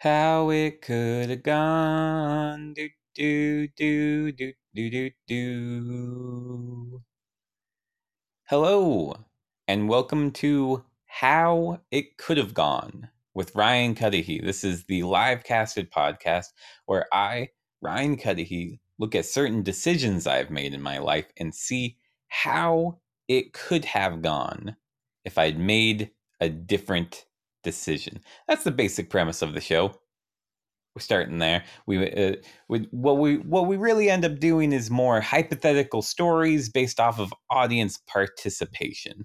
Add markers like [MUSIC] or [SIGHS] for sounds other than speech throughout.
how it could have gone. Do, do, do, do, do, do, do. Hello, and welcome to How It Could Have Gone with Ryan Cuddihy. This is the live casted podcast where I, Ryan Cuddihy, look at certain decisions I've made in my life and see how it could have gone if I'd made a different decision. That's the basic premise of the show. We're starting there. We, uh, we what we what we really end up doing is more hypothetical stories based off of audience participation.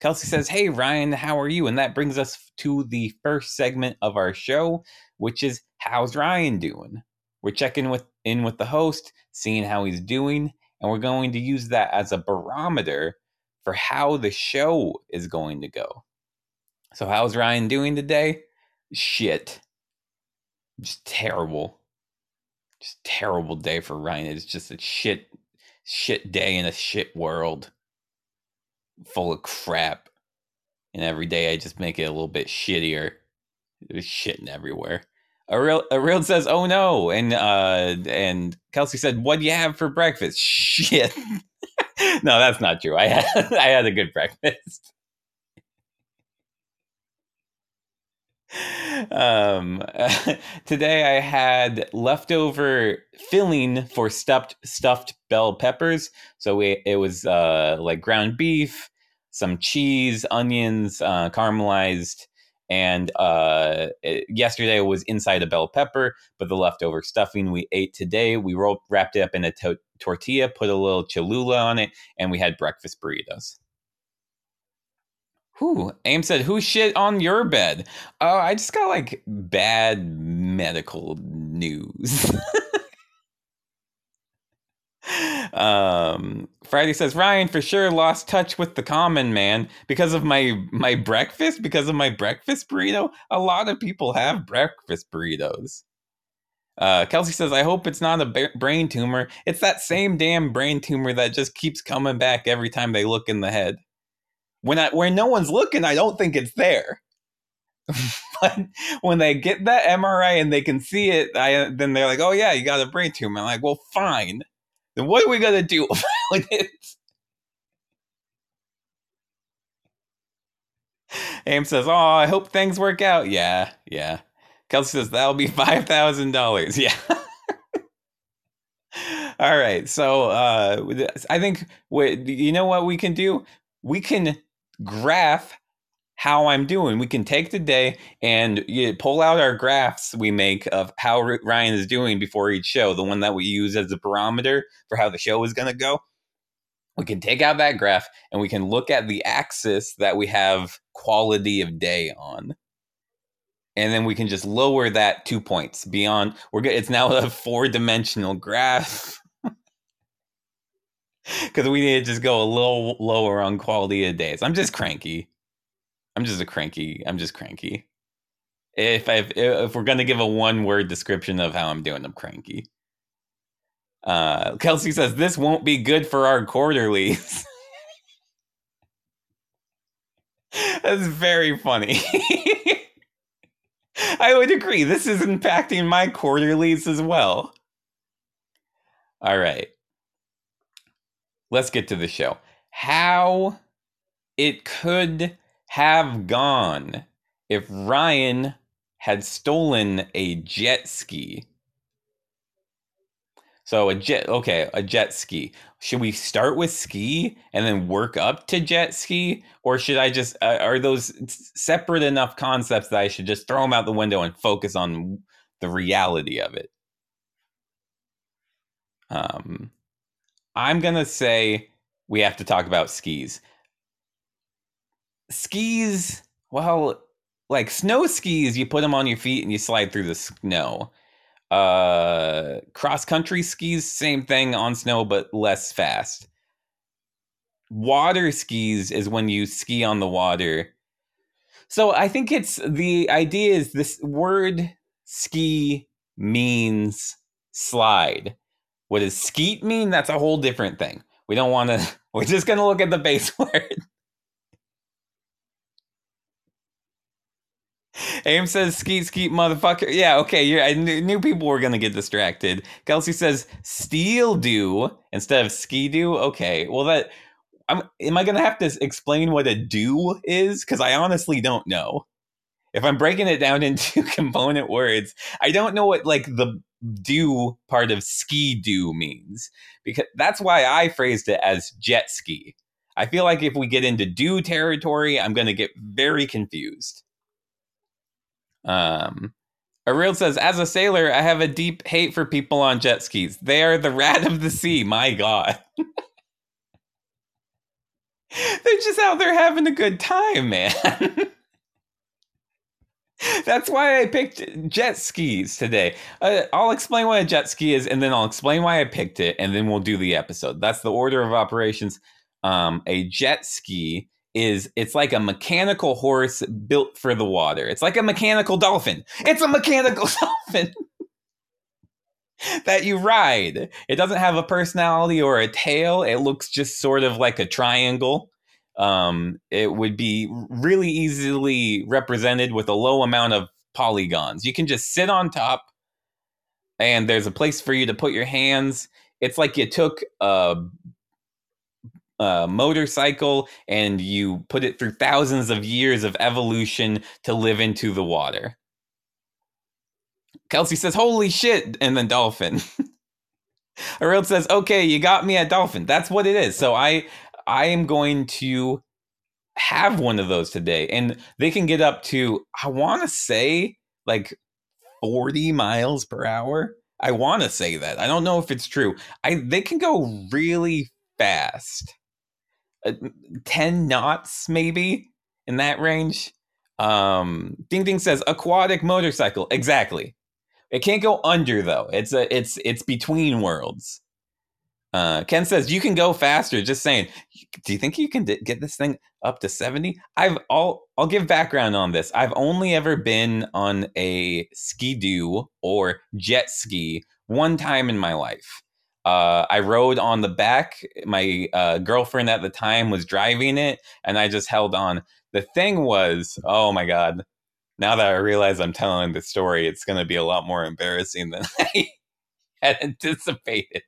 Kelsey says, "Hey Ryan, how are you?" And that brings us to the first segment of our show, which is "How's Ryan doing?" We're checking with in with the host, seeing how he's doing, and we're going to use that as a barometer for how the show is going to go. So, how's Ryan doing today? Shit. Just terrible. Just terrible day for Ryan. It's just a shit, shit day in a shit world full of crap. And every day I just make it a little bit shittier. There's shitting everywhere. Ariel, Ariel says, "Oh no," and uh, and Kelsey said, "What do you have for breakfast?" [LAUGHS] Shit. [LAUGHS] no, that's not true. I had [LAUGHS] I had a good breakfast. Um [LAUGHS] today i had leftover filling for stuffed stuffed bell peppers. So we, it was uh like ground beef some cheese onions uh caramelized and uh it, yesterday was inside a bell pepper but the leftover stuffing we ate today we rolled wrapped it up in a to- tortilla put a little cholula on it and we had breakfast burritos Who? Aim said, "Who shit on your bed?" Oh, I just got like bad medical news. [LAUGHS] um, Friday says Ryan for sure lost touch with the common man because of my my breakfast. Because of my breakfast burrito, a lot of people have breakfast burritos. Uh, Kelsey says, I hope it's not a ba- brain tumor. It's that same damn brain tumor that just keeps coming back every time they look in the head when I when no one's looking, I don't think it's there. [LAUGHS] but when they get that MRI and they can see it, I then they're like, "Oh yeah, you got a brain tumor." I'm like, "Well, fine. Then what are we gonna do [LAUGHS] about it?" Aim says, "Oh, I hope things work out." Yeah, yeah. Kelsey says that'll be [LAUGHS] five thousand dollars. Yeah. All right. So uh, I think what you know what we can do. We can graph how I'm doing. We can take the day and you pull out our graphs we make of how Ryan is doing before each show, the one that we use as a barometer for how the show is going to go. We can take out that graph and we can look at the axis that we have quality of day on. And then we can just lower that two points beyond. We're good. It's now a four dimensional graph [LAUGHS] because we need to just go a little lower on quality of days. I'm just cranky. I'm just a cranky. I'm just cranky. If if if we're gonna give a one word description of how I'm doing, I'm cranky. Uh, Kelsey says this won't be good for our quarterlies. [LAUGHS] That's very funny. [LAUGHS] I would agree. This is impacting my quarterlies as well. All right let's get to the show. How it could have gone if Ryan had stolen a jet ski. So a jet, okay, a jet ski. Should we start with ski and then work up to jet ski, or should I just uh, are those separate enough concepts that I should just throw them out the window and focus on the reality of it? Um, I'm gonna say we have to talk about skis. Skis, well, like snow skis, you put them on your feet and you slide through the snow. Uh, cross country skis, same thing on snow, but less fast. Water skis is when you ski on the water. So I think it's the idea is this word ski means slide. What does skeet mean? That's a whole different thing. We don't want to. [LAUGHS] We're just going to look at the base [LAUGHS] word. Aim says skeet skeet motherfucker. Yeah, okay. You're, I knew, knew people were gonna get distracted. Kelsey says steel do instead of ski do. Okay, well that I'm. Am I gonna have to explain what a do is? Because I honestly don't know. If I'm breaking it down [LAUGHS] into component words, I don't know what like the do part of ski do means because that's why I phrased it as jet ski. I feel like if we get into do territory, I'm going to get very confused. Um, Ariel says, as a sailor, I have a deep hate for people on jet skis. They are the rat of the sea. My God. [LAUGHS] They're just out there having a good time, man. [LAUGHS] [LAUGHS] That's why I picked jet skis today. Uh, I'll explain what a jet ski is, and then I'll explain why I picked it, and then we'll do the episode. That's the order of operations. Um, a jet ski is it's like a mechanical horse built for the water. It's like a mechanical dolphin. It's a mechanical [LAUGHS] dolphin [LAUGHS] that you ride. It doesn't have a personality or a tail. It looks just sort of like a triangle um, it would be really easily represented with a low amount of polygons. You can just sit on top, and there's a place for you to put your hands. It's like you took a, a motorcycle and you put it through thousands of years of evolution to live into the water. Kelsey says, Holy shit, and then dolphin. [LAUGHS] Ariel says, Okay, you got me at dolphin. That's what it is. So I I am going to have one of those today. And they can get up to, I want to say, like 40 miles per hour. I want to say that. I don't know if it's true. I they can go really fast. Uh, 10 knots maybe in that range. Um Ding Ding says aquatic motorcycle. Exactly. It can't go under though. It's a it's it's between worlds. Uh, Ken says you can go faster. Just saying. Do you think you can d- get this thing up to seventy? I've I'll I'll give background on this. I've only ever been on a ski do or jet ski one time in my life. Uh, I rode on the back. My uh, girlfriend at the time was driving it, and I just held on. The thing was, oh my god! Now that I realize I'm telling the story, it's going to be a lot more embarrassing than [LAUGHS] I had anticipated.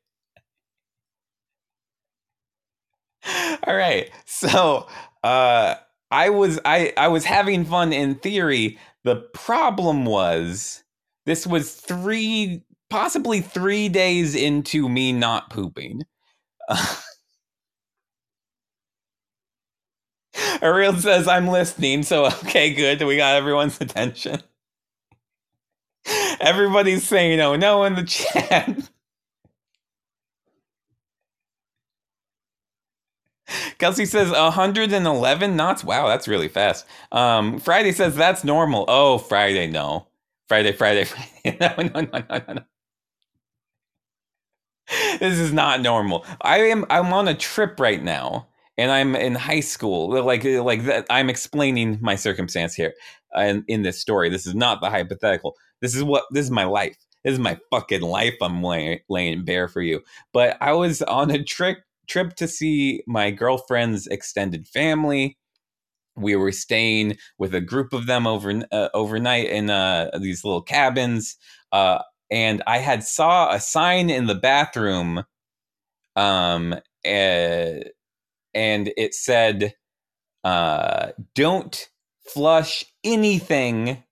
[LAUGHS] All right. So uh I was I I was having fun in theory. The problem was this was three possibly three days into me not pooping. [LAUGHS] Ariel says I'm listening, so okay, good. We got everyone's attention. [LAUGHS] Everybody's saying oh no in the chat. Kelsey says 111 knots. Wow, that's really fast. Um, Friday says that's normal. Oh, Friday, no. Friday, Friday, [LAUGHS] Friday. No, no, no, no, no. This is not normal. I am. I'm on a trip right now, and I'm in high school. Like, like that. I'm explaining my circumstance here, in, in this story. This is not the hypothetical. This is what. This is my life. This is my fucking life. I'm laying, laying bare for you. But I was on a trip trip to see my girlfriend's extended family. We were staying with a group of them over uh, overnight in uh, these little cabins, uh, and I had saw a sign in the bathroom, um, uh, and it said, uh, "Don't flush anything."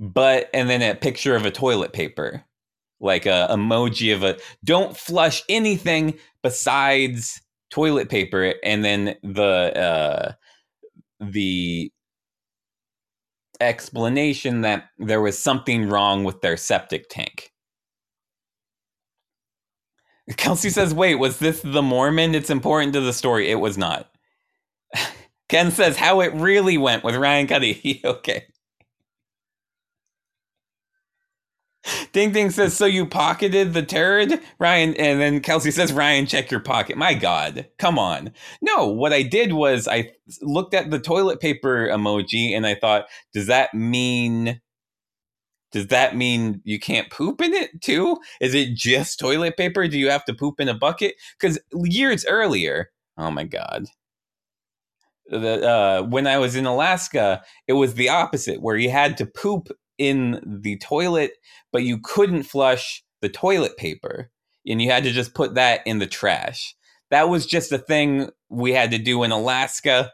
But and then a picture of a toilet paper like a emoji of a don't flush anything besides toilet paper and then the uh the explanation that there was something wrong with their septic tank. Kelsey says wait was this the mormon? It's important to the story. It was not. [LAUGHS] Ken says how it really went with ryan cuddy. [LAUGHS] Okay Ding Ding says, "So you pocketed the turd, Ryan?" And then Kelsey says, "Ryan, check your pocket." My God, come on! No, what I did was I looked at the toilet paper emoji and I thought, does that mean? Does that mean you can't poop in it too? Is it just toilet paper? Do you have to poop in a bucket? Because years earlier, oh my God, the uh, when I was in Alaska, it was the opposite, where you had to poop in the toilet, but you couldn't flush the toilet paper, and you had to just put that in the trash. That was just a thing we had to do in Alaska.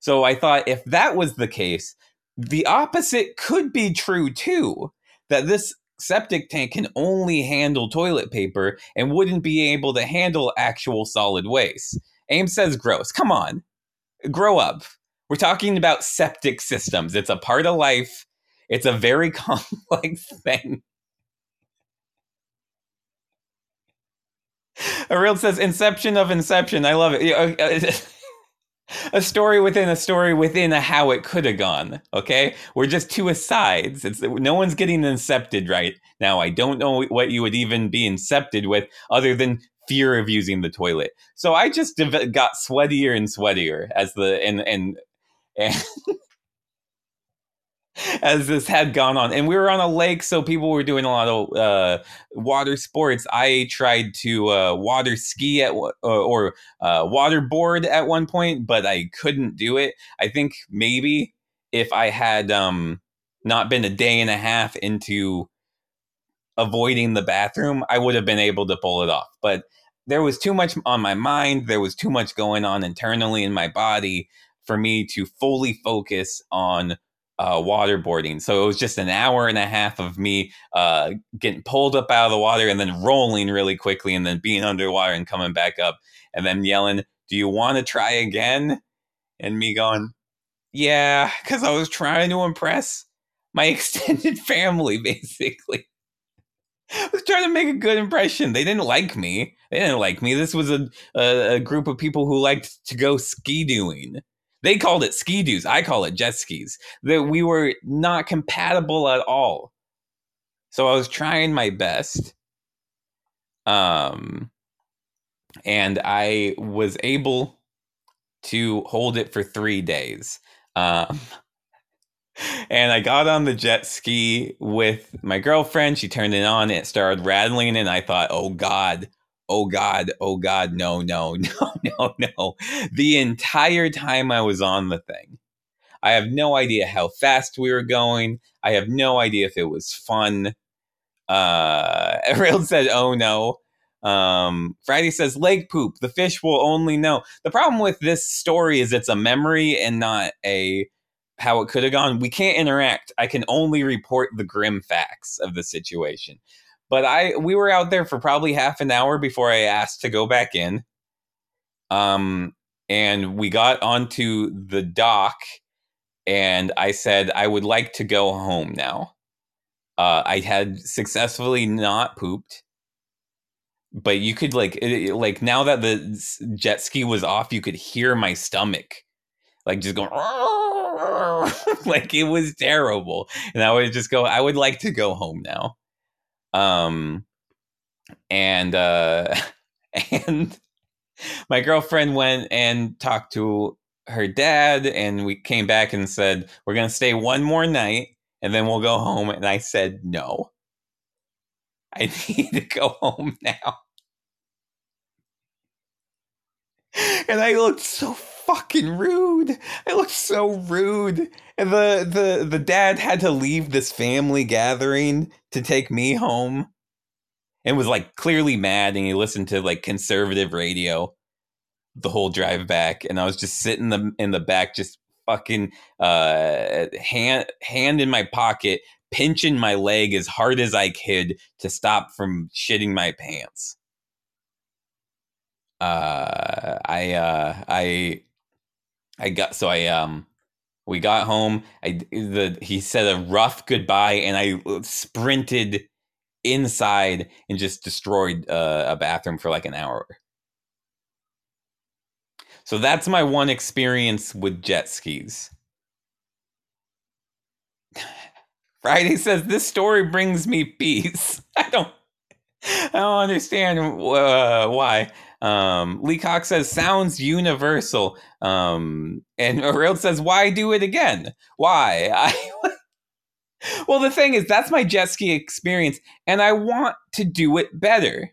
So I thought if that was the case, the opposite could be true too. That this septic tank can only handle toilet paper and wouldn't be able to handle actual solid waste. Ames says gross. Come on grow up. We're talking about septic systems. It's a part of life. It's a very [LAUGHS] complex thing. Ariel says Inception of Inception. I love it. Uh, [LAUGHS] a story within a story within a how it could have gone. Okay, we're just two asides. It's no one's getting incepted right now. I don't know what you would even be incepted with, other than fear of using the toilet. So I just got sweatier and sweatier as the and and, and [LAUGHS] [LAUGHS] as this had gone on. And we were on a lake, so people were doing a lot of uh, water sports. I tried to uh, water ski at uh, or uh, waterboard at one point, but I couldn't do it. I think maybe if I had um, not been a day and a half into avoiding the bathroom, I would have been able to pull it off. But there was too much on my mind. There was too much going on internally in my body for me to fully focus on uh, waterboarding. So it was just an hour and a half of me uh, getting pulled up out of the water and then rolling really quickly and then being underwater and coming back up and then yelling, Do you want to try again? And me going, Yeah, because I was trying to impress my [LAUGHS] extended family, basically. I was trying to make a good impression. They didn't like me. They didn't like me. This was a, a, a group of people who liked to go ski doing. They called it ski doos. I call it jet skis. That we were not compatible at all. So I was trying my best. Um, and I was able to hold it for three days. Um, [LAUGHS] and I got on the jet ski with my girlfriend. She turned it on. It started rattling, and I thought, "Oh God, oh God, oh God, no, no, [LAUGHS] no, no, no!" The entire time I was on the thing, I have no idea how fast we were going. I have no idea if it was fun. Uh, [LAUGHS] Ariel said, "Oh no." Um, Friday says leg poop. The fish will only know. The problem with this story is it's a memory and not a how it could have gone. We can't interact. I can only report the grim facts of the situation. But I we were out there for probably half an hour before I asked to go back in. Um and we got onto the dock and I said I would like to go home now. Uh, I had successfully not pooped, but you could like it, like now that the jet ski was off, you could hear my stomach like just going [LAUGHS] like it was terrible and i would just go i would like to go home now um and uh [LAUGHS] and my girlfriend went and talked to her dad and we came back and said we're going to stay one more night and then we'll go home. And i said no. I [LAUGHS] need to go home now. And i looked so fucking rude. I looked so rude. And the the the dad had to leave this family gathering to take me home. And was like clearly mad and he listened to like conservative radio the whole drive back and I was just sitting the in the back just fucking uh hand hand in my pocket pinching my leg as hard as I could to stop from shitting my pants. Uh I uh I I got so I um we got home. I the he said a rough goodbye, and I sprinted inside and just destroyed uh, a bathroom for like an hour. So that's my one experience with jet skis. [SIGHS] Friday says this story brings me peace. [LAUGHS] I don't I don't understand uh, why. Um, Lee Cox says sounds universal. Um, and [LAUGHS] Ariel says, why do it again? Why? [LAUGHS] I well, the thing is, that's my jet ski experience, and I want to do it better.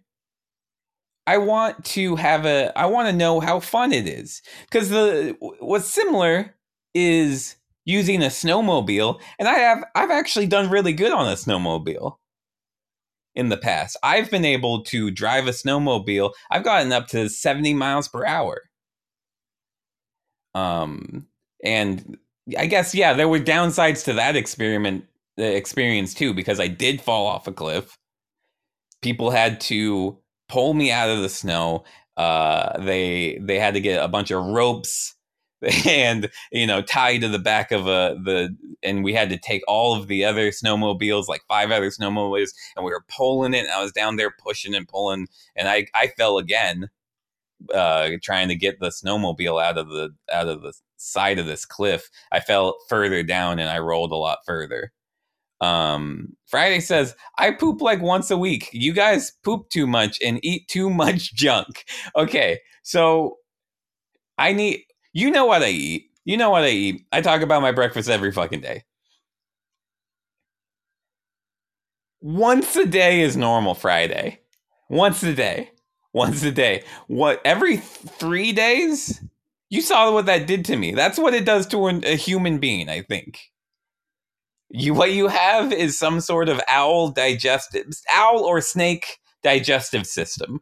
I want to have a I want to know how fun it is cuz the what's similar is using a snowmobile and I have I've actually done really good on a snowmobile in the past. I've been able to drive a snowmobile. I've gotten up to 70 miles per hour. Um and I guess yeah, there were downsides to that experiment the experience too because I did fall off a cliff. People had to pull me out of the snow. Uh, they they had to get a bunch of ropes [LAUGHS] and you know tied to the back of a the and we had to take all of the other snowmobiles like five other snowmobiles and we were pulling it and I was down there pushing and pulling and I I fell again uh trying to get the snowmobile out of the out of the side of this cliff I fell further down and I rolled a lot further um, Friday says, I poop like once a week. You guys poop too much and eat too much [LAUGHS] junk. Okay, so I need, you know what I eat. You know what I eat. I talk about my breakfast every fucking day. Once a day is normal Friday. Once a day. Once a day. What, every three days? You saw what that did to me. That's what it does to a human being, I think. You what you have is some sort of owl digestive owl or snake digestive system.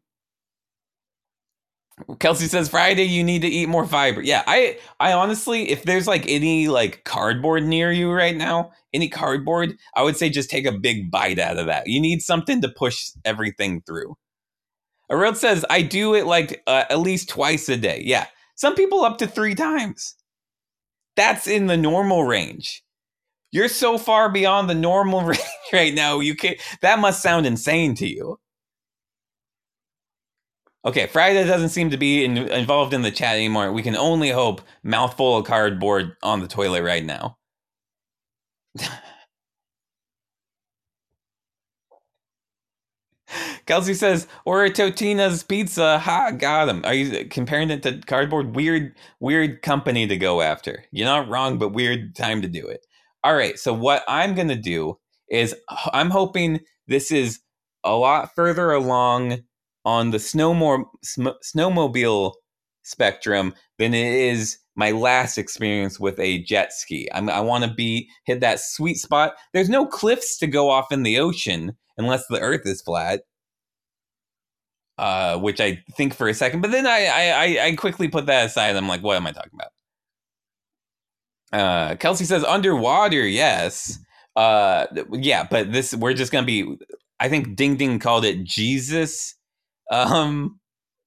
Kelsey says Friday you need to eat more fiber. Yeah, I I honestly if there's like any like cardboard near you right now, any cardboard, I would say just take a big bite out of that. You need something to push everything through. Ariel says I do it like uh, at least twice a day. Yeah, some people up to 3 times. That's in the normal range. You're so far beyond the normal [LAUGHS] range right now. You can not that must sound insane to you. Okay, Friday doesn't seem to be in, involved in the chat anymore. We can only hope mouthful of cardboard on the toilet right now. [LAUGHS] Kelsey says, or a Totino's pizza. Ha, got him. Are you comparing it to cardboard? Weird, weird company to go after. You're not wrong, but weird time to do it. All right. So what I'm to do is I'm hoping this is a lot further along on the snowmore, sm- snowmobile spectrum than it is my last experience with a jet ski. I'm, i want to be hit that sweet spot. There's no cliffs to go off in the ocean unless the Earth is flat. Uh, which I think for a second, but then I, I I quickly put that aside. I'm like, what am I talking about? Uh, Kelsey says underwater, yes. Uh, yeah, but this we're just gonna be. I think Ding Ding called it Jesus, um,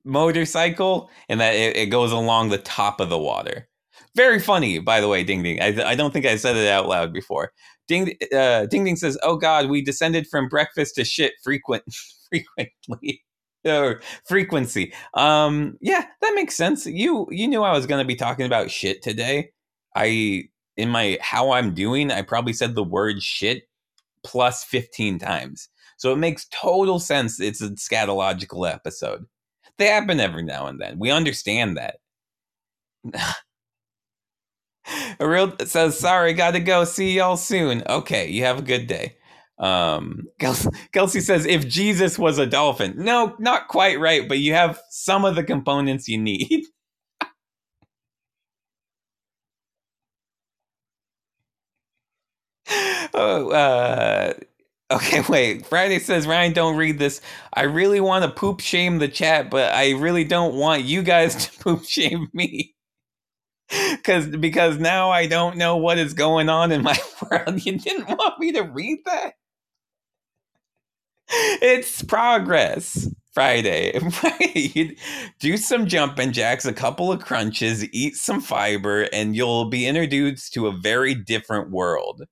motorcycle, and that it, it goes along the top of the water. Very funny, by the way, Ding Ding. I, I don't think I said it out loud before. Ding uh, Ding Ding says, "Oh God, we descended from breakfast to shit frequent [LAUGHS] frequently." or frequency. Um, yeah, that makes sense. You you knew I was to be talking about shit today. I in my how I'm doing, I probably said the word shit plus 15 times. So it makes total sense it's a scatological episode. They happen every now and then. We understand that. [LAUGHS] Ariel says, sorry, gotta go. See y'all soon. Okay, you have a good day. Um, [LAUGHS] Kelsey, says, if Jesus was a dolphin. No, not quite right, but you have some of the components you need. [LAUGHS] oh, uh, okay, [LAUGHS] wait. Friday says, Ryan, don't read this. I really want to poop shame the chat, but I really don't want you guys [LAUGHS] to poop shame me. [LAUGHS] Cause because now I don't know what is going on in my world. You didn't want me to read that? It's progress. Friday. Friday. Do some jumping jacks, a couple of crunches, eat some fiber, and you'll be introduced to a very different world.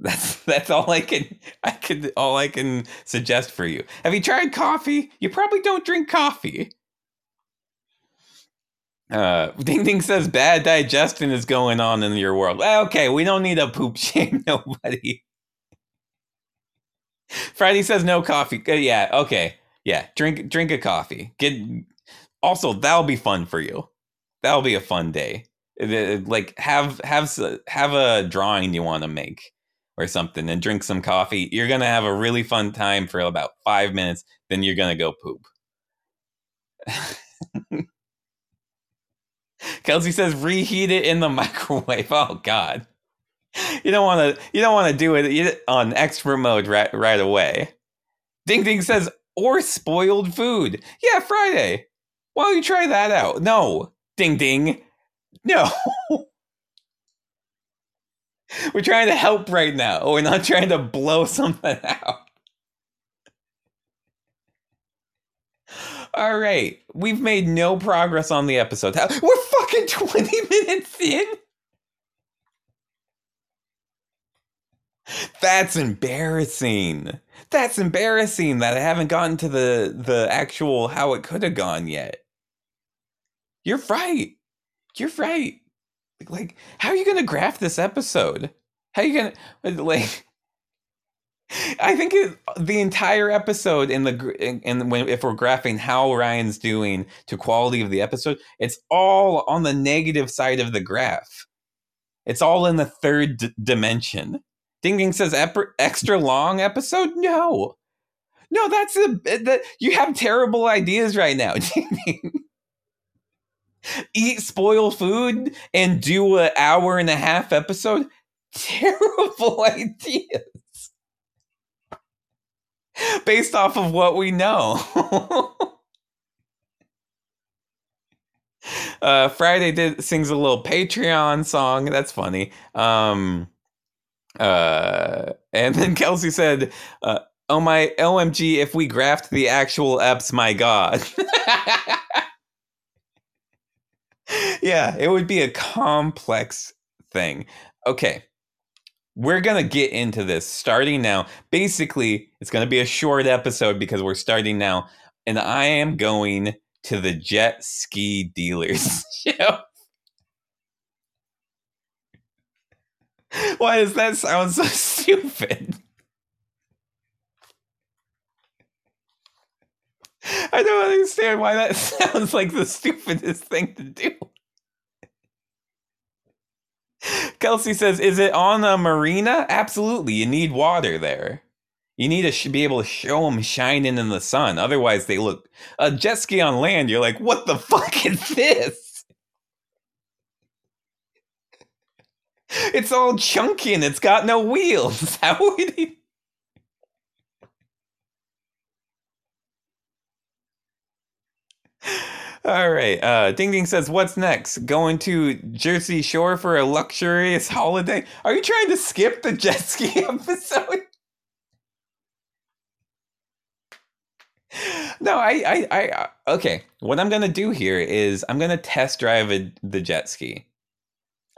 That's that's all I can I could all I can suggest for you. Have you tried coffee? You probably don't drink coffee. Uh, [LAUGHS] Ding Ding says bad digestion is going on in your world. Okay, we don't need a poop [LAUGHS] shame nobody. Friday says no coffee. Uh, yeah, okay, yeah. Drink drink a coffee. Get also that'll be fun for you. That'll be a fun day. Like have have have a drawing you want to make or something and drink some coffee. You're going to have a really fun time for about five minutes. Then you're going to go poop. [LAUGHS] Kelsey says reheat it in the [LAUGHS] microwave. Oh God, you don't want to. You don't want to do it on expert mode right right away. Ding Ding says or spoiled food. Yeah, Friday. Why don't you try that out? No, Ding Ding. No. [LAUGHS] [LAUGHS] We're trying to help right now. We're not trying to blow something [LAUGHS] out. All right. We've made no progress on the episode. We're fucking [LAUGHS] 20 minutes in. That's embarrassing. That's embarrassing that I haven't gotten to the the actual how it could have gone yet. You're right. You're right. Like, how are you to graph this episode? How are you to like? I think it, the entire episode in the and when if we're graphing how Ryan's doing to quality of the episode, it's all on the negative side of the graph. It's all in the third d- dimension. Ding Ding says extra long episode. No, no, that's a that you have terrible ideas right now. [LAUGHS] Ding Ding eat spoil food and do an hour and a half episode? [LAUGHS] Terrible ideas. Based off of what we know. [LAUGHS] Uh, friday did sings a little patreon song. That's funny. Um uh and then [LAUGHS] kelsey said uh, oh my omg if we graft the actual eps my god yeah, it would be a complex thing. Okay. We're going to get into this starting now. Basically, it's going to be a short episode because we're starting now. And I am going to the jet ski dealers [LAUGHS] show. Why does that sound so [LAUGHS] stupid? I don't understand why that [LAUGHS] sounds like the stupidest thing to do. Kelsey says, "Is it on a marina? Absolutely. You need water there. You need to be able to show them shining in the sun. Otherwise, they look a jet ski on land. You're like, what the fuck is this? It's all chunky and it's got no wheels. [LAUGHS] How would he?" All right. Uh, Ding Ding says, "What's next? Going to Jersey Shore for a luxurious [LAUGHS] holiday? Are you trying to skip the jet ski [LAUGHS] episode?" no, I, I, I. Uh, okay. What I'm gonna do here is I'm gonna test drive a, the jet ski.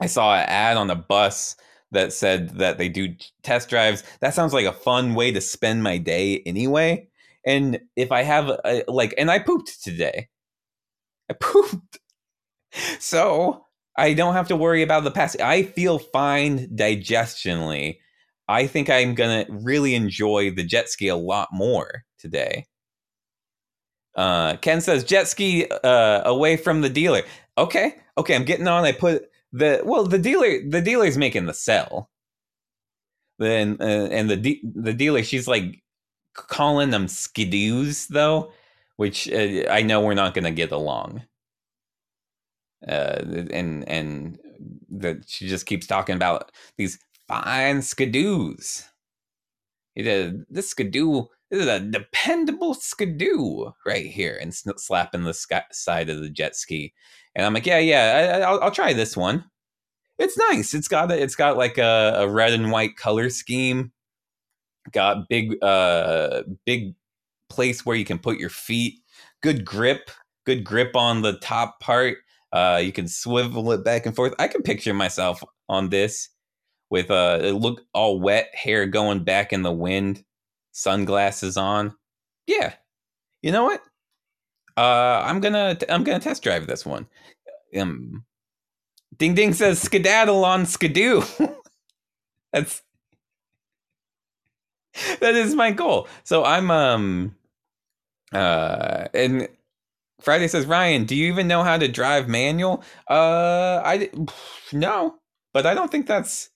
I saw an ad on a bus that said that they do test drives. That sounds like a fun way to spend my day anyway. And if I have a, like, and I pooped today. I [LAUGHS] pooped. So I don't have to worry about the past. I feel fine digestionally. I think I'm gonna really enjoy the jet ski a lot more today. Uh, Ken says jet ski uh, away from the dealer. Okay, okay, I'm getting on. I put the well, the dealer, the dealer's making the sell. Then uh, and the de- the dealer, she's like calling them skidoos though, which uh, I know we're not going to get along. Uh, and and that she just keeps talking about these fine skidoos. He did this skidoo. This is a dependable skidoo right here, and slapping the sky, side of the jet ski. And I'm like, yeah, yeah, I, will I'll try this one. It's nice. It's got a, it's got like a, a red and white color scheme got big uh big place where you can put your feet. Good grip good grip on the top part. Uh you can swivel it back and forth. I can picture myself on this with uh look all wet hair going back in the wind sunglasses on. Yeah. You know what? Uh i'm gonna i'm gonna test drive this one. Um ding ding says skedaddle on skidoo. [LAUGHS] That's that is my goal. So I'm um uh and Friday says Ryan, do you even know how to drive manual? Uh I [SIGHS] no, but I don't think that's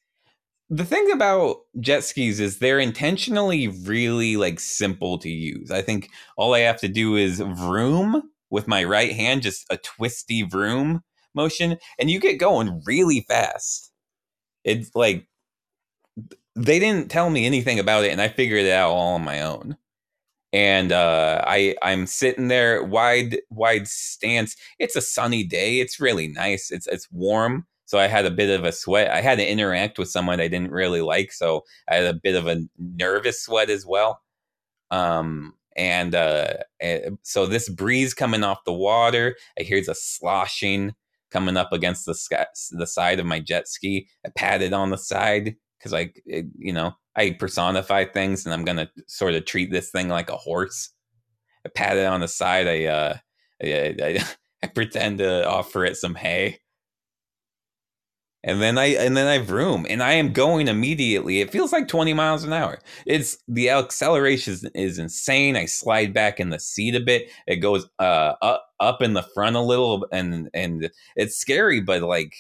the thing about jet skis is they're intentionally really like simple to use. I think all I have to do is vroom with my right hand, just a twisty vroom motion, and you get going really fast. It's like they didn't tell me anything about it, and I figured it out all on my own. And uh, I I'm sitting there wide wide stance. It's a sunny day. It's really nice. It's it's warm so I had a bit of a sweat. I had to interact with someone I didn't really like, so I had a bit of a nervous sweat as well. Um, and uh, eh, so this breeze coming off the water, I hear the sloshing coming up against the sky, the side of my jet ski. I pat it on the side because I, it, you know, I personify things, and I'm gonna sort of treat this thing like a horse. I pat it on the side. I, uh, I, I, [LAUGHS] I pretend to offer it some hay and then I and then I vroom and I am going immediately. It feels like 20 miles an hour. It's the acceleration is, is insane. I slide back in the seat a bit. It goes uh up, up in the front a little and and it's scary but like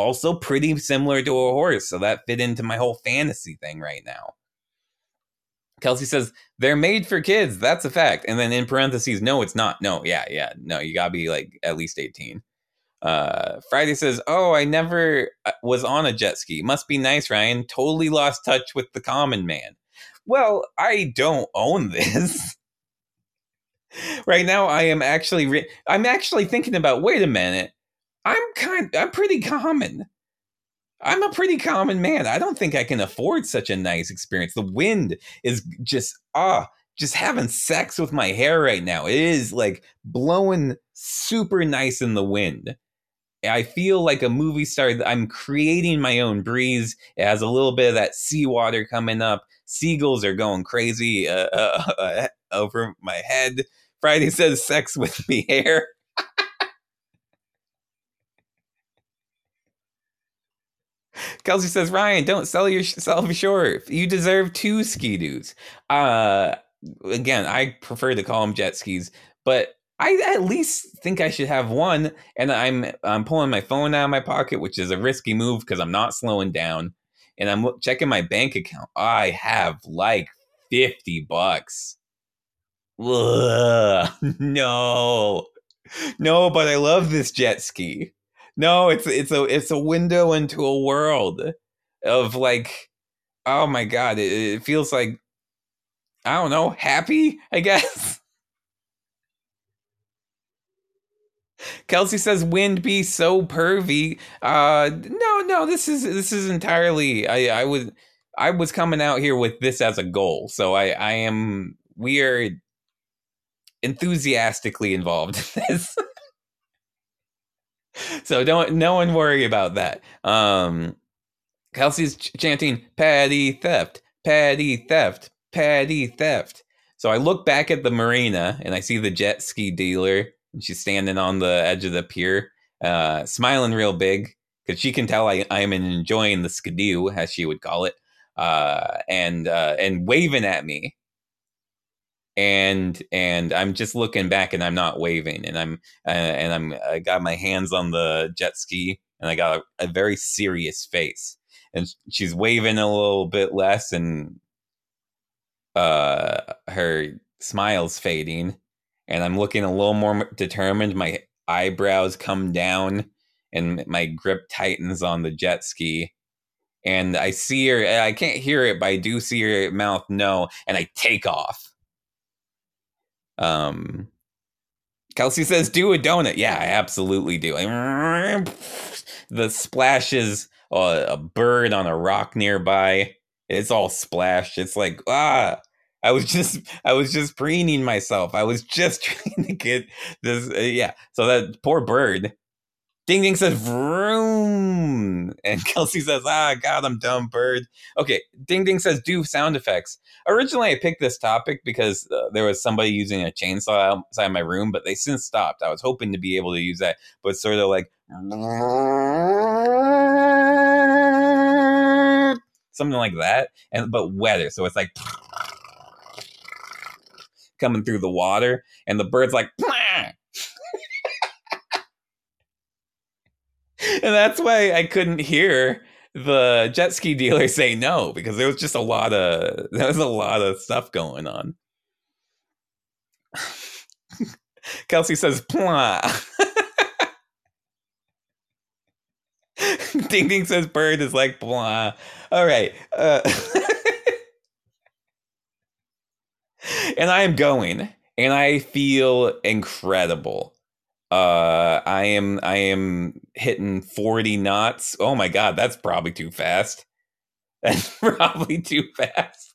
also pretty similar to a horse. So that fit into my whole fantasy thing right now. Kelsey says they're made for kids. That's a fact. And then in parentheses, no, it's not. No, yeah, yeah, no, you gotta be like at least 18. Uh, Friday says, "Oh, I never uh, was on a jet ski. Must be nice, Ryan. Totally lost touch with the common man." Well, I don't own this. [LAUGHS] right now, I am actually re- I'm actually thinking about. Wait a minute, I'm kind. I'm pretty common. I'm a pretty common man. I don't think I can afford such a nice experience. The wind is just ah, just having sex with my hair right now. It is like blowing super nice in the wind. I feel like a movie star. I'm creating my own breeze. It has a little bit of that seawater coming up. Seagulls are going crazy uh, uh, [LAUGHS] uh, over my head. Friday says sex with me [LAUGHS] hair. Kelsey says, Ryan, don't sell yourself short. You deserve two ski-doos. Uh, again, I prefer to call them jet skis, but I at least think I should have one. And I'm I'm pulling my phone out of my pocket, which is a risky move because I'm not slowing down. And I'm checking my bank account. I have like fifty bucks. Ugh, [LAUGHS] no, no, but I love this jet ski. No, it's it's a it's a window into a world of like, oh my god, it, it feels like I don't know, happy. I guess. [LAUGHS] Kelsey says wind be so pervy. Uh no, no, this is this is entirely I I was I was coming out here with this as a goal. So I I am we are enthusiastically involved in [LAUGHS] this. [LAUGHS] so don't no one worry about that. Um Kelsey's ch- chanting petty theft, petty theft, petty theft. So I look back at the marina and I see the jet ski dealer and she's standing on the edge of the pier, uh, smiling real big because she can tell I, I'm enjoying the skidoo, as she would call it, uh, and uh, and waving at me. And and I'm just looking back, and I'm not waving, and I'm uh, and I'm I got my hands on the jet ski, and I got a, a very serious face, and she's waving a little bit less, and uh, her smile's fading, and I'm looking a little more determined. My eyebrows come down and my grip tightens on the jet ski. And I see her, I can't hear it, but I do see her mouth no, and I take off. Um, Kelsey says, "Do a donut." Yeah, I absolutely do. The splashes uh, a bird on a rock nearby. It's all splashed. It's like ah, I was just I was just preening myself. I was just [LAUGHS] trying to get this. Uh, yeah. So that poor bird. Ding Ding says vroom, and [LAUGHS] Kelsey says, "Ah, God, I'm dumb bird." Okay, Ding Ding says, "Do sound effects." Originally, I picked this topic because uh, there was somebody using a chainsaw outside my room, but they since stopped. I was hoping to be able to use that, but sort of like something like that, and but wetter. So it's like [LAUGHS] coming through the water, and the bird's like, [LAUGHS] and that's why I couldn't hear the jet ski dealer [LAUGHS] say no because there was just a lot of [LAUGHS] there was a lot of stuff going on. [LAUGHS] Kelsey says, "Plah." Ding Ding says, "Bird is like blah." All right. Uh, and I am going, and I feel incredible. Uh, I am I am hitting forty knots. Oh my god, that's probably too fast. [LAUGHS] That's probably too fast.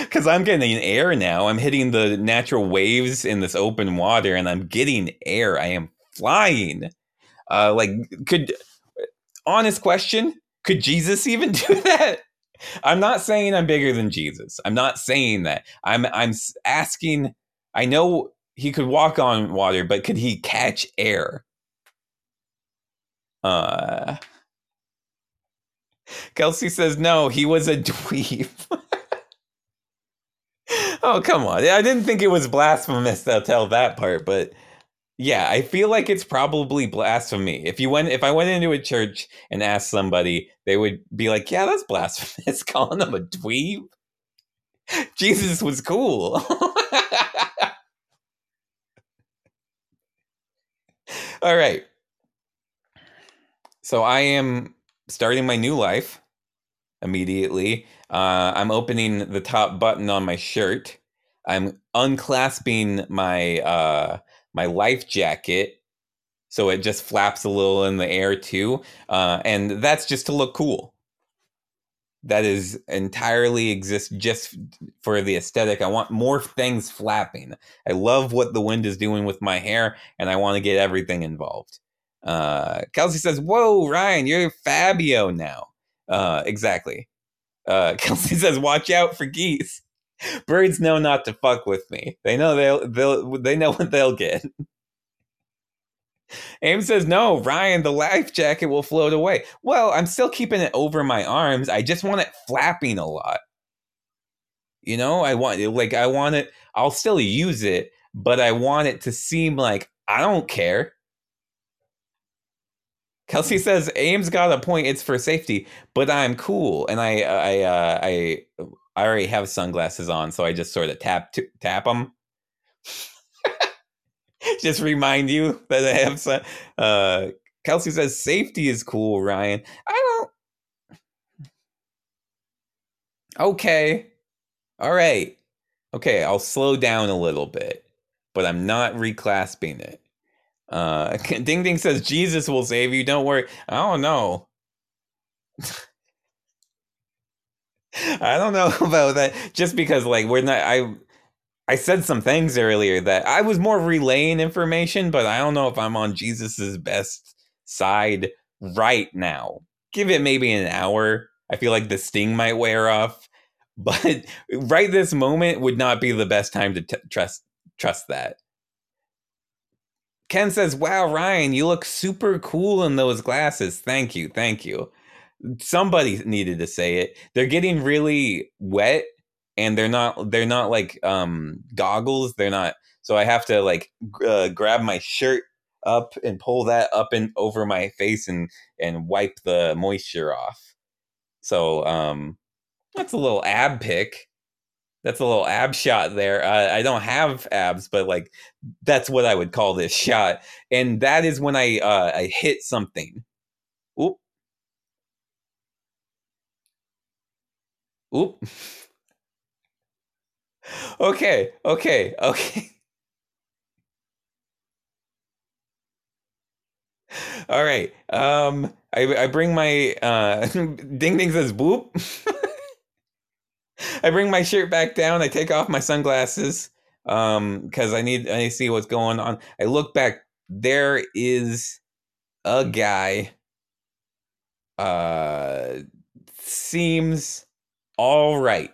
Because I'm getting air now. I'm hitting the natural waves in this open water, and I'm getting air. I am flying. Uh, like, could honest question? Could Jesus even [LAUGHS] do that? I'm not saying I'm bigger than Jesus. I'm not saying that. I'm I'm asking. I know he could walk on water, but could he catch air? Uh Kelsey says no, he was a dweeb. [LAUGHS] oh, come on. I didn't think it was blasphemous to tell that part, but yeah, I feel like it's probably blasphemy. If you went if I went into a church and asked somebody, they would be like, "Yeah, that's blasphemous [LAUGHS] calling them a dweeb." [LAUGHS] Jesus was cool. All right. So I am starting my new life immediately. Uh, I'm opening the top button on my shirt. I'm unclasping my uh, my life jacket so it just flaps a little in the air too, uh, and that's just to look cool that is entirely exists just for the aesthetic. I want more things flapping. I love what the wind is doing with my hair, and I want to get everything involved. Uh, Kelsey says, "Whoa, Ryan, you're Fabio now." Uh, exactly. Uh, [LAUGHS] Kelsey says, "Watch out for geese. Birds know not to fuck with me. They know they'll they'll they know what they'll get." [LAUGHS] Aim says, no, Ryan, the life jacket will float away. Well, I'm still keeping it over my arms. I just want it flapping a lot. You know, I want it like I want it, I'll still use it, but I want it to seem like I don't care. Kelsey says, Aim's got a point, it's for safety, but I'm cool. And I I uh, I I already have sunglasses on, so I just sort of tap tap them [LAUGHS] just remind you that I have some. Uh, Kelsey says safety is cool, Ryan. I don't. Okay. All right. Okay, I'll slow down a little bit, but I'm not reclasping it. Uh, [LAUGHS] Ding Ding says Jesus will save you. Don't worry. I don't know. [LAUGHS] I don't know about that. Just because, like, we're not. I I said some things earlier that I was more relaying information, but I don't know if I'm on Jesus's best side right now. Give it maybe an hour. I feel like the sting might wear off, [LAUGHS] but right this moment would not be the best time to t- trust trust that. Ken says, "Wow, Ryan, you look super cool in those glasses. Thank you, thank you." Somebody needed to say it. They're getting really wet and they're not they're not like um goggles they're not so i have to like uh, grab my shirt up and pull that up and over my face and and wipe the moisture off. So um that's a little ab pick. That's a little ab shot there. Uh, i don't have abs but like that's what i would call this shot. And that is when i uh i hit something. Oop. Oop [LAUGHS] okay, okay, okay. [LAUGHS] All right. Um, I I bring my uh, [LAUGHS] Ding Ding says boop. [LAUGHS] I bring my shirt back down. I take off my sunglasses um because I need I need to see what's going on. I look back. There is a guy. Uh, seems all right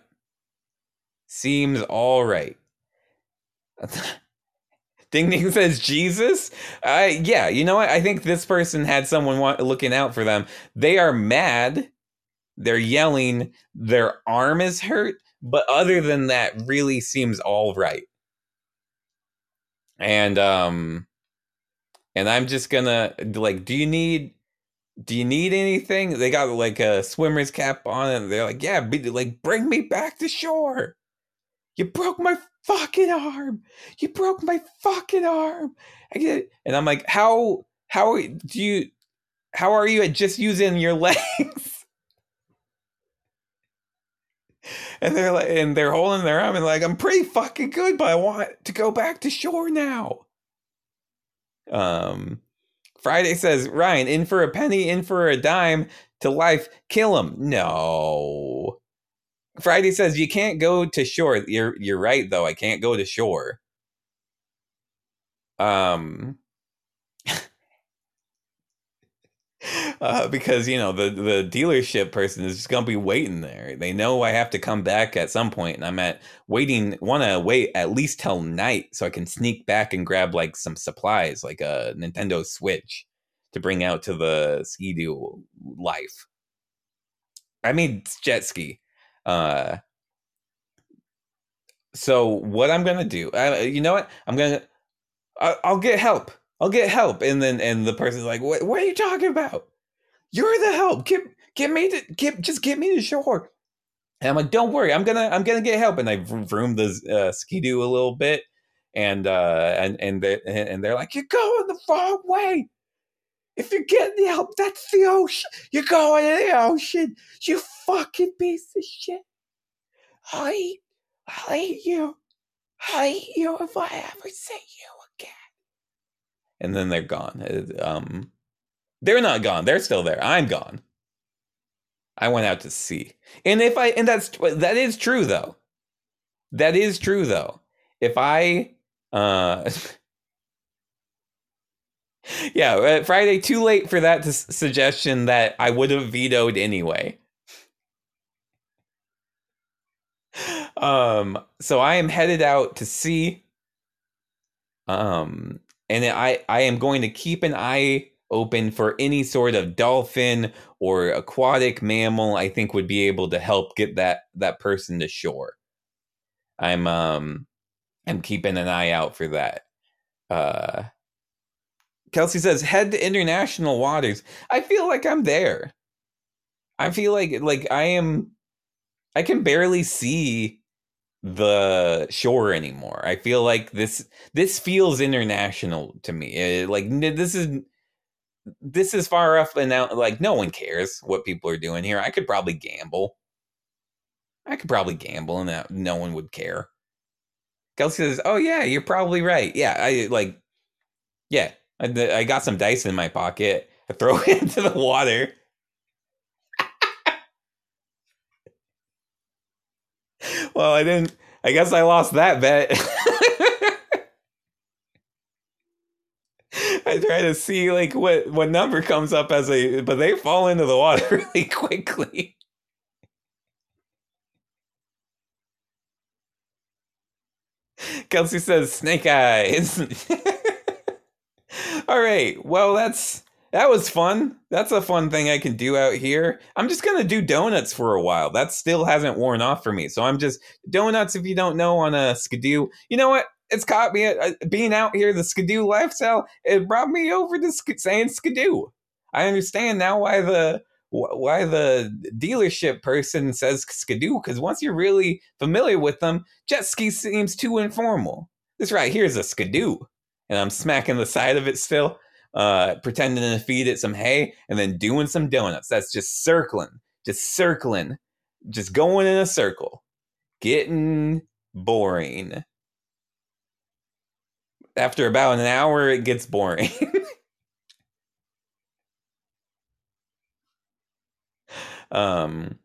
seems all right. [LAUGHS] Ding Ding says Jesus. Uh, yeah, you know what? I think this person had someone want, looking out for them. They are mad. They're yelling. Their arm is hurt, but other than that, really seems all right. And um, and I'm just gonna like, do you need do you need anything? They got like a swimmer's cap on, and they're like, yeah, be, like bring me back to shore. You broke my fucking arm. You broke my fucking arm. I get it. And I'm like, how how do you how are you at just using your [LAUGHS] legs? and they're like and they're holding their arm and like, I'm pretty fucking good, but I want to go back to shore now. Um Friday says, Ryan, in for a penny, in for a dime to life, kill him. No. Friday says you can't go to shore. You're you're right though. I can't go to shore. Um [LAUGHS] uh, because you know the the dealership person is just gonna be waiting there. They know I have to come back at some point, and I'm at waiting. Want to wait at least till night so I can sneak back and grab like some supplies, like a Nintendo Switch, to bring out to the ski-doo life. I mean jet ski. Uh, so what I'm gonna do? I, you know what? I'm gonna. I, I'll get help. I'll get help. And then and the person's like, what, what are you talking about? You're the help. Get get me to get just get me to shore. And I'm like, don't worry, I'm gonna I'm gonna get help. And I vroom the uh, ski-doo a little bit, and uh and and they and they're like, you're going the wrong way. If you're getting the help, that's the ocean. You're going in the ocean. You fucking piece of shit. I hate, I hate you. I hate you if I ever see you again and then they're gone. Um, they're not gone. They're still there. I'm gone. I went out to sea, and if I and that's that is true though. That is true though. If I, uh, [LAUGHS] yeah, uh, Friday too late for that suggestion that I would have vetoed anyway. um, so I am headed out to sea. Um, and I I am going to keep an eye open for any sort of dolphin or aquatic mammal I think would be able to help get that that person to shore. I'm um I'm keeping an eye out for that. Uh Kelsey says head to international waters. I feel like I'm there. I feel like like I am I can barely see the shore anymore. I feel like this this feels international to me. It, like this is this is far off and now like no one cares what people are doing here. I could probably gamble. I could probably gamble and that no one would care. Kelsey says, "Oh yeah, you're probably right. Yeah, I like yeah, I, I got some dice in my pocket. I throw it [LAUGHS] into the water." [LAUGHS] well, I didn't. I guess I lost that bet. [LAUGHS] I try to see like what what number comes up as a, but they fall into the water really quickly. Kelsey says snake eyes. All right. Well, that's that was fun. That's a fun thing I can do out here. I'm just gonna do donuts for a while. That still hasn't worn off for me. So I'm just donuts. If you don't know on a skidoo, you know what? It's caught me uh, being out here. The skidoo lifestyle. It brought me over to sk- saying skidoo. I understand now why the why the dealership person says skidoo because once you're really familiar with them, jet ski seems too informal. This right here is a skidoo, and I'm smacking the side of it still uh, pretending to feed it some hay, and then doing some donuts. That's just circling, just circling, just going in a circle, getting boring. After about an hour, it gets boring. [LAUGHS] um,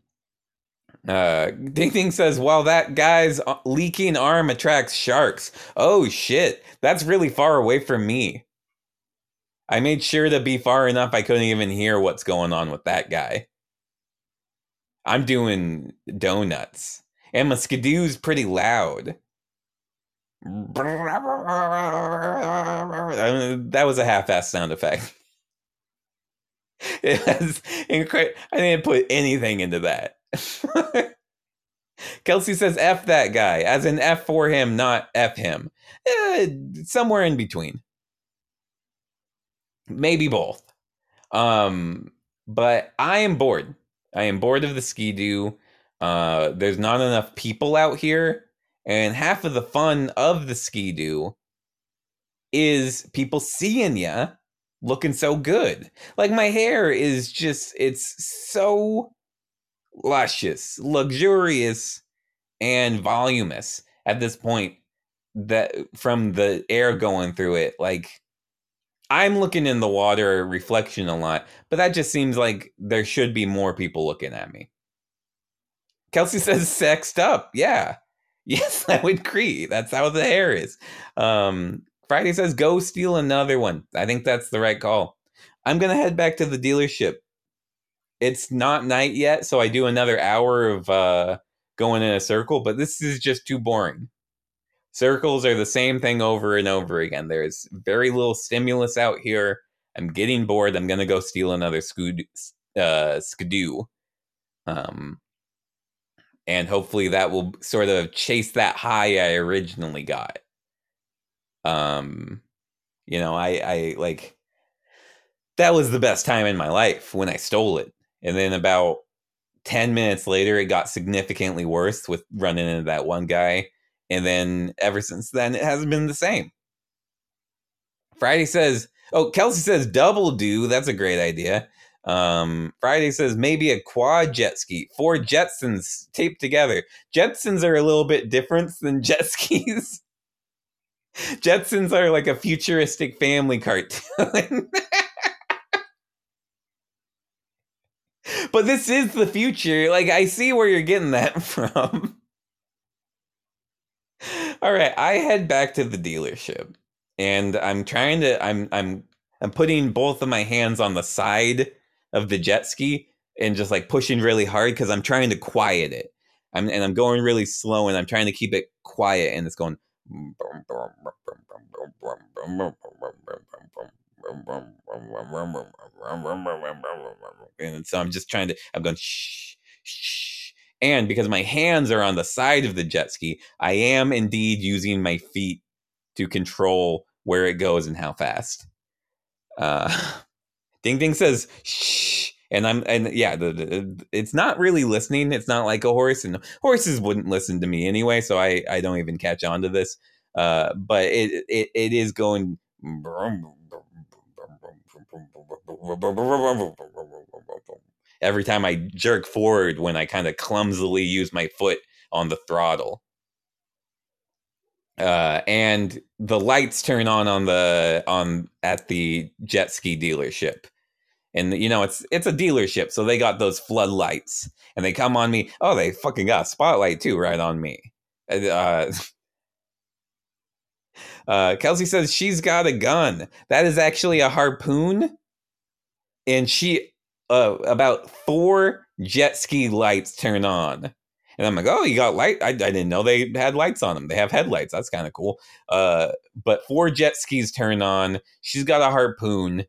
uh, [LAUGHS] Ding Ding says, while that guy's uh, leaking arm attracts sharks. Oh shit, that's really far away from me. I made sure to be far enough I couldn't even hear what's going on with that guy. I'm doing donuts. And my skidoo's pretty loud. [LAUGHS] that was a half-ass sound effect. [LAUGHS] It was incredible. I didn't put anything into that. [LAUGHS] Kelsey says F that guy, as in F for him, not F him. Eh, somewhere in between maybe both. Um, but I am bored. I am bored of the ski Uh, there's not enough people out here, and half of the fun of the ski is people seeing you looking so good. Like my hair is just it's so luscious, luxurious, and voluminous at this point that from the air going through it. Like i'm looking in the water reflection a lot but that just seems like there should be more people looking at me. Kelsey says sexed up. Yeah. [LAUGHS] Yes i would agree that's how the hair is. Um friday says go steal another one. I think that's the right call. I'm gonna head back to the dealership it's not night yet so i do another hour of uh going in a circle but this is just too boring Circles are the same thing over and over again. There's very little stimulus out here. I'm getting bored. I'm gonna go steal another scood, uh, skidoo, um, and hopefully that will sort of chase that high I originally got. Um, you know, I, I like that was the best time in my life when I stole it, and then about ten minutes later, it got significantly worse with running into that one guy and then ever since then, it hasn't been the same. Friday says, oh, Kelsey says double do. That's a great idea. Um, Friday says maybe a quad jet ski, four Jetsons taped together. Jetsons are a little bit different than [LAUGHS] jet skis. Jetsons are like a futuristic family cartoon. [LAUGHS] but this is the future. Like, I see where you're getting that [LAUGHS] from. All right, I head back to the dealership and I'm trying to I'm I'm I'm putting both of my hands on the side of the jet ski and just like pushing really hard cuz I'm trying to quiet it. I'm and I'm going really slow and I'm trying to keep it quiet and it's going and so I'm just trying to I'm going shh shh and because my hands are on the side of the jet ski, I am indeed using my feet to control where it goes and how fast. Uh, Ding Ding says shh, and I'm and yeah, the, the, it's not really listening. It's not like a horse, and horses wouldn't listen to me anyway, so I I don't even catch on to this. Uh, but it it, it is going every time I jerk forward when I kind of clumsily use my foot on the throttle. Uh, and the lights turn on on the on at the jet ski dealership. And you know it's it's a dealership so they got those floodlights. And they come on me oh they fucking got spotlight too right on me. Uh, [LAUGHS] uh, kelsey says she's got a gun that is actually a harpoon and she uh, about four jet ski lights turn on. And I'm like, oh, you got light? I, I didn't know they had lights on them. They have headlights. That's kind of cool. Uh, but four jet skis turn on. She's got a harpoon.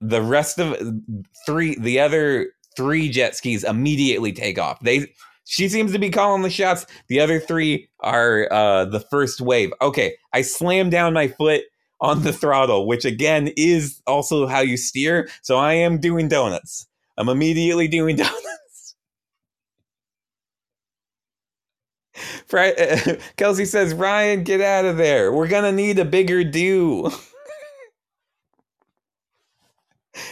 The rest of three, the other three jet skis immediately take off. They, she seems to be calling the shots. The other three are uh, the first wave. Okay, I slam down my foot on the throttle, which again is also how you steer. So I am doing donuts. I'm immediately doing [LAUGHS] donuts. [LAUGHS] Kelsey says, Ryan, get out of there. We're going to need a bigger do. [LAUGHS]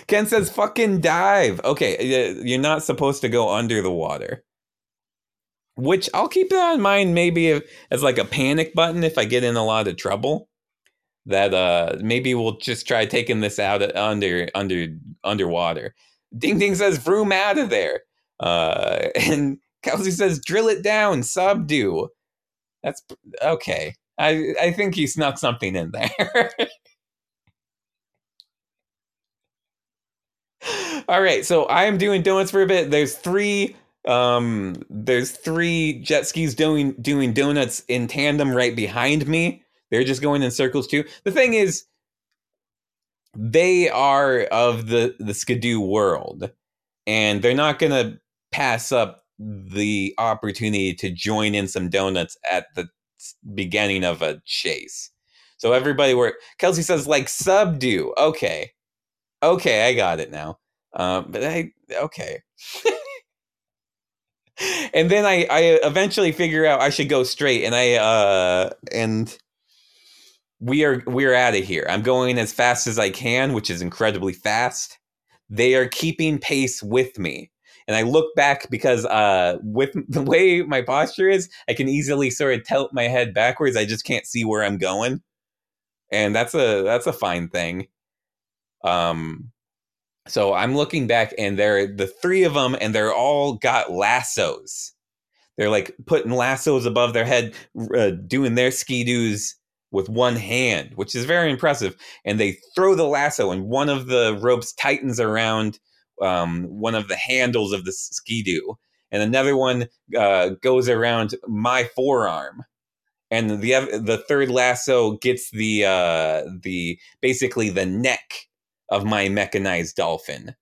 Ken says, fucking dive. Okay, you're not supposed to go under the water. Which I'll keep that in mind maybe as like a panic button if I get in a lot of trouble that uh maybe we'll just try taking this out under under underwater. Ding Ding says Vroom out of there. Uh [LAUGHS] and Kelsey says drill it down, subdue. That's okay. I I think he snuck something in there. [LAUGHS] All right, so I am doing donuts for a bit. There's three um there's three jet skis doing doing donuts in tandem right behind me they're just going in circles too. The thing is, they are of the the skidoo world, and they're not to pass up the opportunity to join in some donuts at the beginning of a chase. So everybody were Kelsey says like subdue. Okay. Okay, I got it now. Uh, but I okay. [LAUGHS] and then I I eventually figure out I should go straight, and I uh and we are we're out of here. I'm going as fast as I can, which is incredibly fast. They are keeping pace with me. And I look back because uh with [LAUGHS] the way my posture is, I can easily sort of tilt my head backwards. I just can't see where I'm going. And that's a that's a fine thing. Um so I'm looking back and they're the three of them and they're all got lassos. They're like putting lassos above their head, uh, doing their ski doos with one hand, which is very impressive. And they throw the lasso, and one of the ropes tightens around um, one of the handles of the ski doo, and another one uh, goes around my forearm. And the the third lasso gets the uh, the basically the neck of my mechanized dolphin,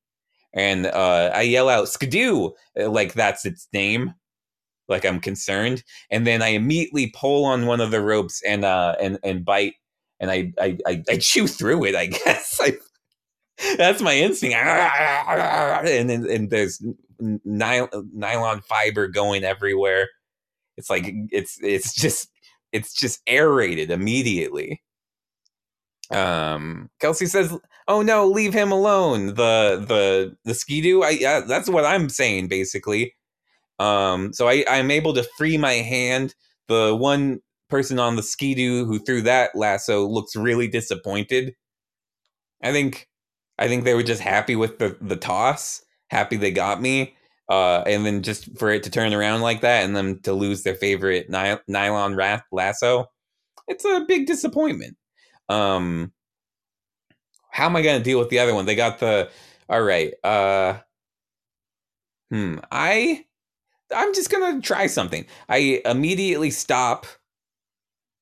and uh, I yell out "skidoo" like that's its name, like I'm concerned, and then I immediately pull on one of the ropes and uh and and bite, and I I I, I chew through it. I [LAUGHS] guess I, that's my instinct, [LAUGHS] and and, and there's nylon fiber going everywhere. It's like it's it's just it's just aerated immediately. Um, Kelsey says, "Oh no, leave him alone." The the the skidoo. I yeah, that's what I'm saying basically. Um, so I, I'm able to free my hand. The one person on the skidoo who threw that lasso looks really disappointed. I think I think they were just happy with the, the toss, happy they got me. Uh, and then just for it to turn around like that and then to lose their favorite ny- nylon rat lasso, it's a big disappointment. Um, how am I going to deal with the other one? They got the, all right. Uh, hmm. I I'm just gonna try something. I immediately stop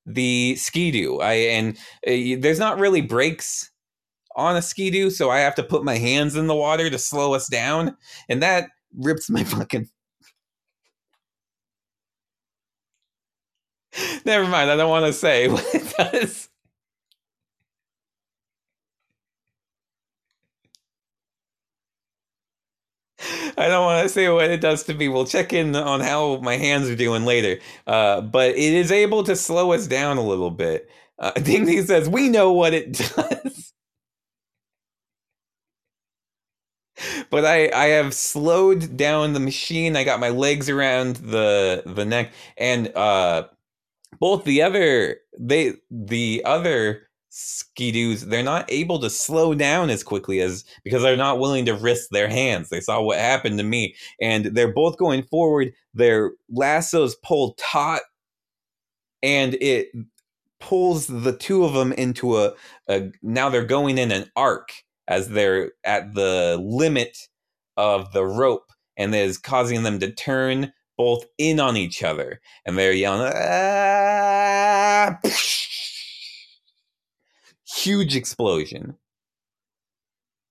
the skidoo. I and uh, there's not really brakes on a skidoo, so I have to put my hands in the water to slow us down, and that rips my [LAUGHS] fucking. Never mind. I don't want to say [LAUGHS] what it does. I don't want to say what it does to me. We'll check in on how my hands are doing later. Uh, but it is able to slow us down a little bit. Uh, [LAUGHS] says, We know what it [LAUGHS] does. but I, I have slowed down the machine. I got my legs around the the neck, and uh, both the other they the other skidoos they're not able to slow down as quickly as because they're not willing to risk their hands they saw what happened to me and they're both going forward their lassos pull taut and it pulls the two of them into a, a now they're going in an arc as they're at the limit of the rope and that is causing them to turn both in on each other and they're yelling ah! Huge explosion.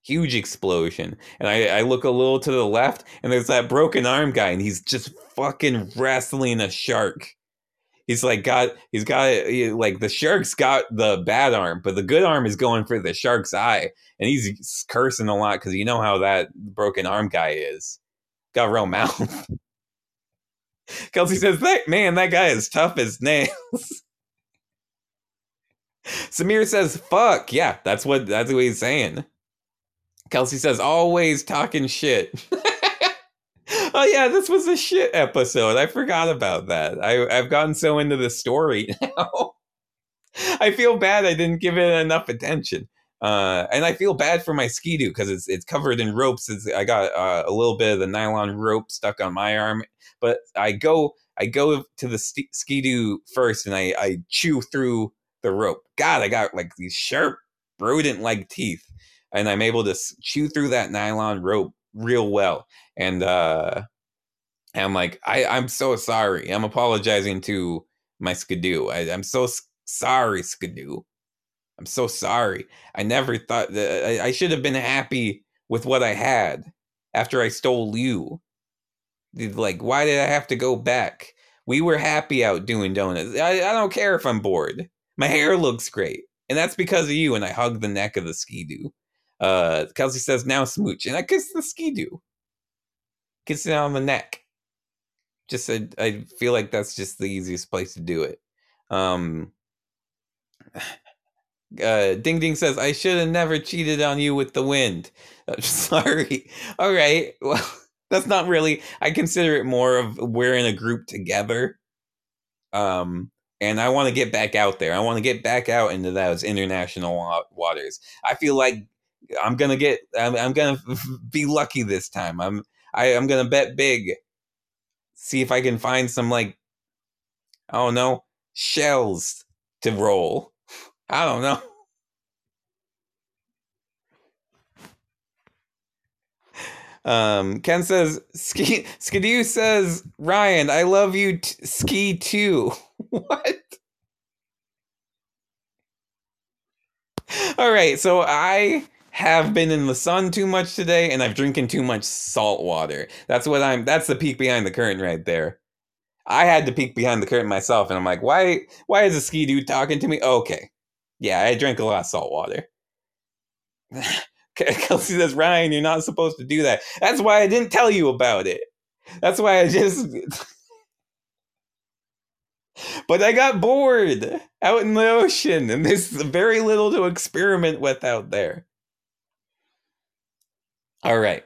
Huge explosion. And I, I look a little to the left and there's that broken arm guy and he's just fucking wrestling a shark. He's like got he's got like the shark's got the bad arm but the good arm is going for the shark's eye. And he's cursing a lot because you know how that broken arm guy is. Got real mouth. [LAUGHS] Kelsey says that man that guy is tough as nails [LAUGHS] Samir says, fuck. Yeah, that's what that's what he's saying. Kelsey says, always talking shit. [LAUGHS] oh yeah, this was a shit episode. I forgot about that. I, I've gotten so into the story [LAUGHS] now. I feel bad I didn't give it enough attention. Uh, and I feel bad for my skidoo because it's it's covered in ropes. It's, I got uh, a little bit of the nylon rope stuck on my arm, but I go I go to the st- skidoo first, and I I chew through the rope. God, I got like these sharp, rodent like teeth, and I'm able to chew through that nylon rope real well. And uh, and I'm like, I, I'm so sorry. I'm apologizing to my skidoo. I, I'm so sorry, skidoo. I'm so sorry. I never thought that I, I should have been happy with what I had after I stole you. Like, why did I have to go back? We were happy out doing donuts. I, I don't care if I'm bored. My hair looks great. And that's because of you. And I hug the neck of the skidoo. Uh, Kelsey says, now smooch. And I kiss the skidoo. Kiss it on the neck. Just, I, I feel like that's just the easiest place to do it. Um, [SIGHS] uh, Ding Ding says, I should have never cheated on you with the wind. [LAUGHS] Uh, sorry. All right. Well, [LAUGHS] that's not really, I consider it more of we're in a group together. Um, and I want to get back out there. I want to get back out into those international waters. I feel like I'm gonna get. I'm, I'm gonna [LAUGHS] be lucky this time. I'm. I, I'm gonna bet big. See if I can find some like. I don't know shells to roll. [LAUGHS] I don't know. Um, Ken says, Ski, Skidoo says, Ryan, I love you, t- ski too. [LAUGHS] what? All right, so I have been in the sun too much today and I've drinking too much salt water. That's what I'm that's the peek behind the curtain right there. I had to peek behind the curtain myself and I'm like, why why is a ski dude talking to me? Okay. Yeah, I drank a lot of salt water. [SIGHS] [LAUGHS] [LAUGHS] Kelsey says, Ryan, you're not supposed to do that. That's why I didn't tell you about it. That's why I just. [LAUGHS] but I got bored out in the ocean, and there's very little to experiment with out there. All right.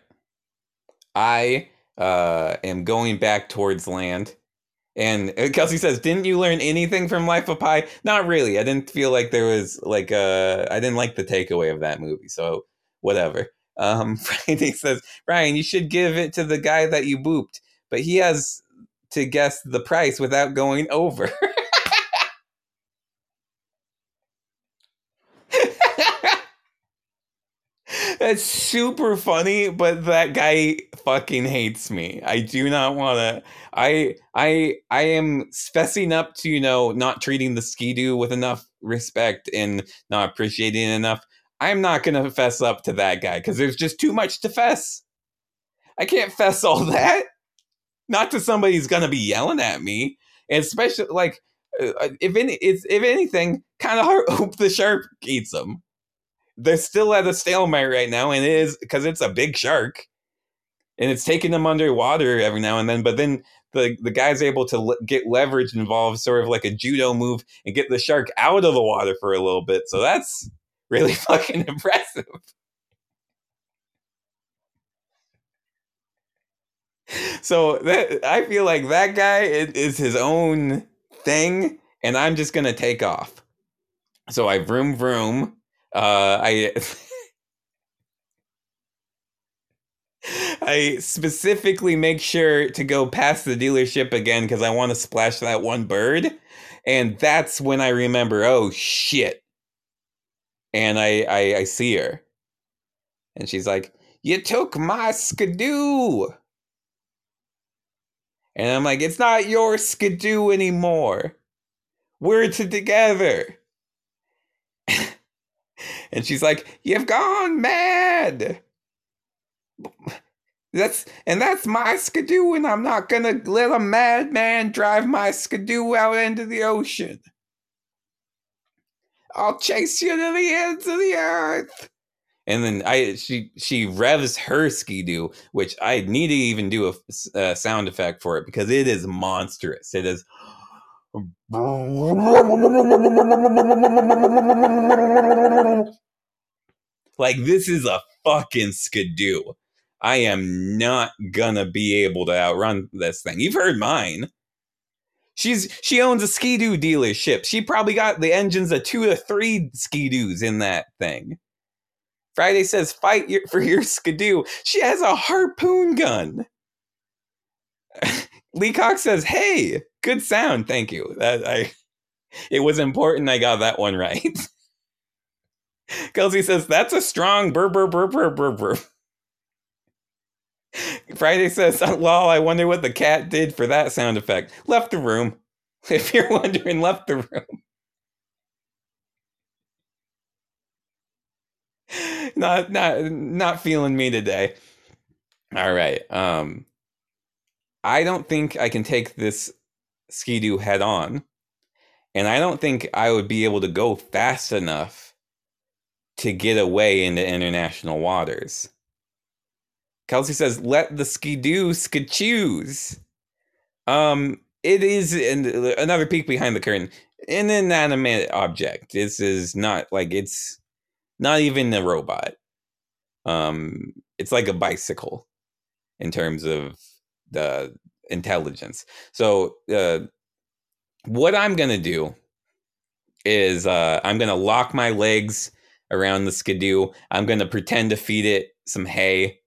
I uh, am going back towards land. And uh, Kelsey says, "Didn't you learn anything from Life of Pi?" Not really. I didn't feel like there was like. Uh, I didn't like the takeaway of that movie. So whatever. Um, [LAUGHS] Friday says, Ryan, you should give it to the guy that you booped, but he has to guess the price without going over. [LAUGHS] That's super funny, but that guy fucking hates me. I do not want to. I I I am fessing up to you know not treating the skidoo with enough respect and not appreciating enough. I'm not going to fess up to that guy because there's just too much to fess. I can't fess all that. Not to somebody who's going to be yelling at me. And especially, like, uh, uh, if any, if, if anything, kind of [LAUGHS] hope the shark eats them. They're still at a stalemate right now, and it is because it's a big shark, and it's taking them underwater every now and then. But then the the guy's able to get leverage involved, sort of like a judo move, and get the shark out of the water for a little bit. So that's really [LAUGHS] fucking impressive. So that I feel like that guy is his own thing, and I'm just gonna take off. So I vroom vroom. Uh, I [LAUGHS] I specifically make sure to go past the dealership again because I want to splash that one bird, and that's when I remember. Oh shit! And I, I I see her, and she's like, "You took my skidoo," and I'm like, "It's not your skidoo anymore. We're together." [LAUGHS] and she's like, "You've gone mad." That's and that's my skidoo, and I'm not gonna let a madman drive my skidoo out into the ocean. I'll chase you to the ends of the earth. And then I she she revs her skidoo, which I need to even do a, sound effect for it because it is monstrous. It is. Like this is a fucking skidoo. I am not gonna be able to outrun this thing. You've heard mine. She's she owns a skidoo dealership. She probably got the engines of two to three skidoos in that thing. Friday says fight your, for your skidoo. She has a harpoon gun. [LAUGHS] Leacock says, "Hey, good sound, thank you." That I, it was important. I got that one right. [LAUGHS] Kelsey says, "That's a strong burr burr burr burr burr burr." Friday says, [LAUGHS] lol, I wonder what the cat did for that sound effect. Left the room. [LAUGHS] If you're wondering, left the room. [LAUGHS] not not not feeling me today. All right. Um I don't think I can take this skidoo head on. And I don't think I would be able to go fast enough to get away into international waters. Kelsey says, "Let the skidoo choose." Um, it is another peek behind the curtain. An inanimate object. This is not like it's not even a robot. Um, it's like a bicycle in terms of the intelligence. So, uh, what I'm gonna do is uh, I'm gonna lock my legs around the skidoo. I'm gonna pretend to feed it some hay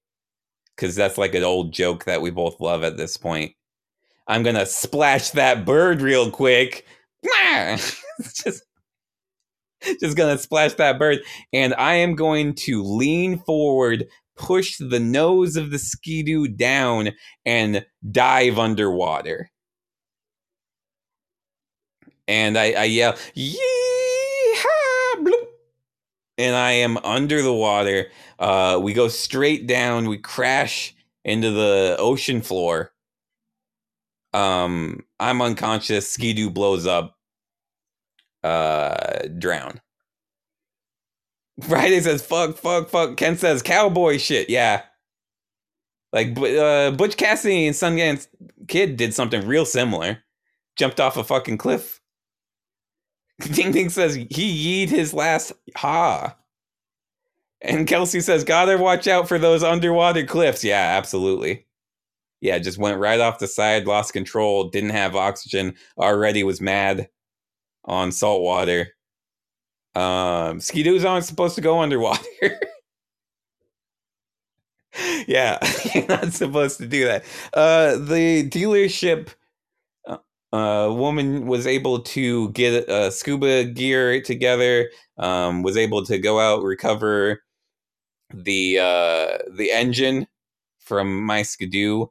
because that's like an old joke that we both love at this point. I'm gonna splash that bird real quick. [LAUGHS] just, just gonna splash that bird, and I am going to lean forward, push the nose of the skidoo down, and dive underwater. And I, I yell, "Yeehaw!" And I am under the water. Uh, we go straight down. We crash into the ocean floor. Um, I'm unconscious. Skidoo blows up. Uh, drown. [LAUGHS] Friday says fuck, fuck, fuck. Ken says cowboy shit. Yeah. Like uh, Butch Cassidy and Sundance Kid did something real similar. Jumped off a fucking cliff. [LAUGHS] Ding Ding says he yeed his last ha. And Kelsey says, Gotta watch out for those underwater cliffs. Yeah, absolutely. Yeah, just went right off the side, lost control, didn't have oxygen, already was mad on salt water. Um, skidoos aren't supposed to go underwater. [LAUGHS] yeah, [LAUGHS] you're not supposed to do that. Uh, the dealership uh, woman was able to get uh, scuba gear together, um, was able to go out recover the uh, the engine from my skidoo,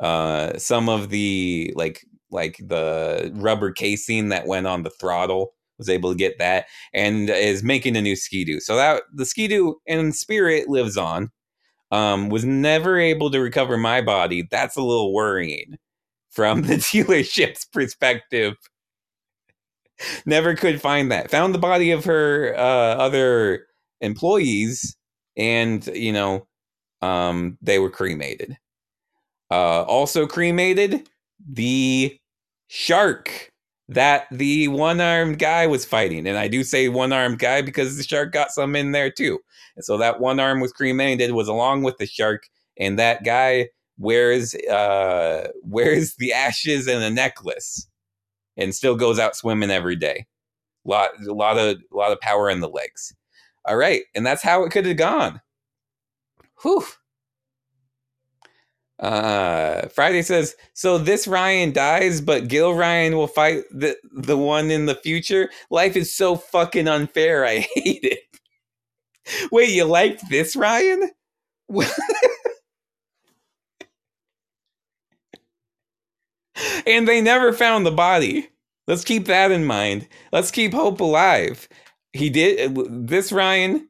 uh, some of the like like the rubber casing that went on the throttle was able to get that and is making a new skidoo. So that the skidoo in spirit lives on. Um, was never able to recover my body. That's a little worrying from the [LAUGHS] dealership's perspective. Never could find that. Found the body of her uh, other employees, and you know, um, they were cremated. Uh, also cremated the shark that the one-armed guy was fighting, and I do say one-armed guy because the shark got some in there too. And so that one arm was cremated was along with the shark, and that guy wears uh wears the ashes and a necklace and still goes out swimming every day. Lot a lot of a lot of power in the legs. All right, and that's how it could have gone. Whew. Uh, Friday says, so this Ryan dies, but Gil Ryan will fight the the one in the future. Life is so fucking unfair. I [LAUGHS] hate it. Wait, you like this Ryan? [LAUGHS] and they never found the body. Let's keep that in mind. Let's keep hope alive. He did this. Ryan,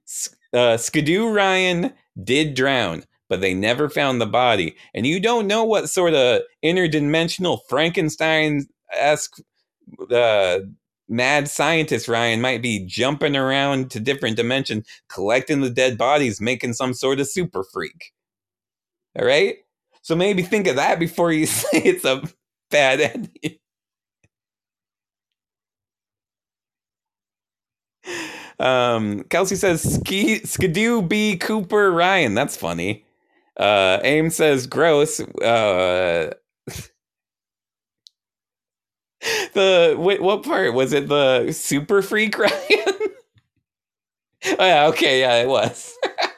uh, Skidoo Ryan did drown, but they never found the body. And you don't know what sort of interdimensional Frankenstein esque uh, mad scientist Ryan might be jumping around to different dimensions, collecting the dead bodies, making some sort of super freak. All right. So maybe think of that before you [LAUGHS] say it's a bad ending. Um, Kelsey says Ski Skidoo B Cooper Ryan. That's funny. Uh, Aim says gross. Uh, [LAUGHS] the wait, what part was it? The super freak Ryan? [LAUGHS] oh, yeah, okay, yeah, it was.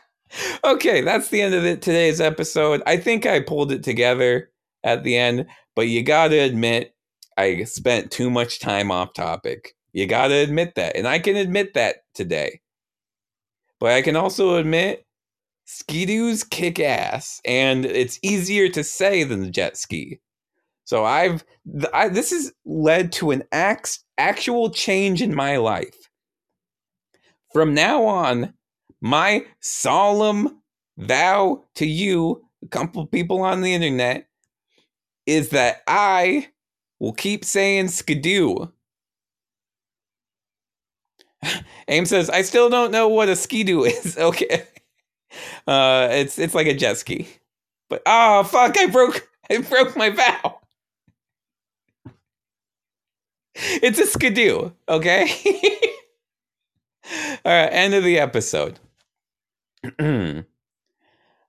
[LAUGHS] okay, that's the end of it. Today's episode. I think I pulled it together at the end. But you got to admit, I spent too much time off topic. You got to admit that. And I can admit that today. But I can also admit skidoos kick ass. And it's easier to say than the jet ski. So I've I, this has led to an ax, actual change in my life. From now on, my solemn vow to you, a couple people on the internet, is that I will keep saying skidoo. [LAUGHS] Aim says, I still don't know what a skidoo is. [LAUGHS] okay. Uh, it's it's like a jet ski. But oh fuck, I broke [LAUGHS] I broke my vow. It's a skidoo, okay? All right, end of the episode. [CLEARS THROAT] uh,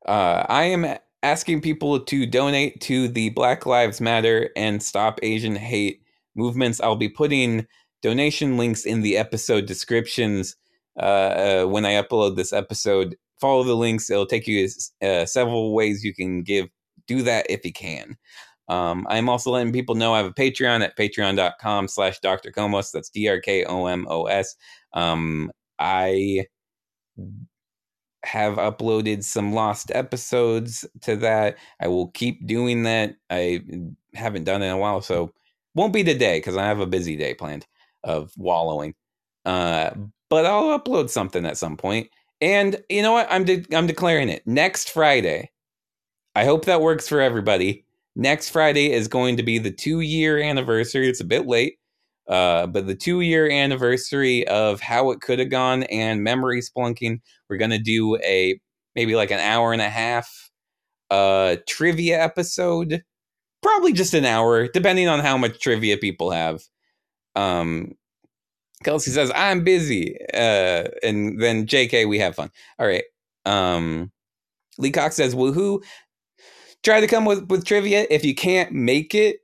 I am asking people to donate to the Black Lives Matter and Stop Asian Hate movements. I'll be putting donation links in the episode descriptions uh, uh, when I upload this episode. Follow the links; it'll take you uh, several ways you can give. Do that if you can. Um, I'm also letting people know I have a Patreon at patreon.com slash Dr. Komos. That's D-R-K-O-M-O-S. Um, I have uploaded some lost episodes to that. I will keep doing that. I haven't done it in a while, so won't be today because I have a busy day planned of wallowing. Uh, but I'll upload something at some point. And you know what? I'm de- I'm declaring it next Friday. I hope that works for everybody. Next Friday is going to be the two year anniversary. It's a bit late, uh, but the two year anniversary of how it could have gone and memory spelunking. We're gonna do a maybe like an hour and a half uh trivia episode probably just an hour, depending on how much trivia people have. Um, Kelsey says, I'm busy. Uh, and then JK, we have fun. All right. Um, Lee Cox says, woohoo. Try to come with, with trivia. If you can't make it,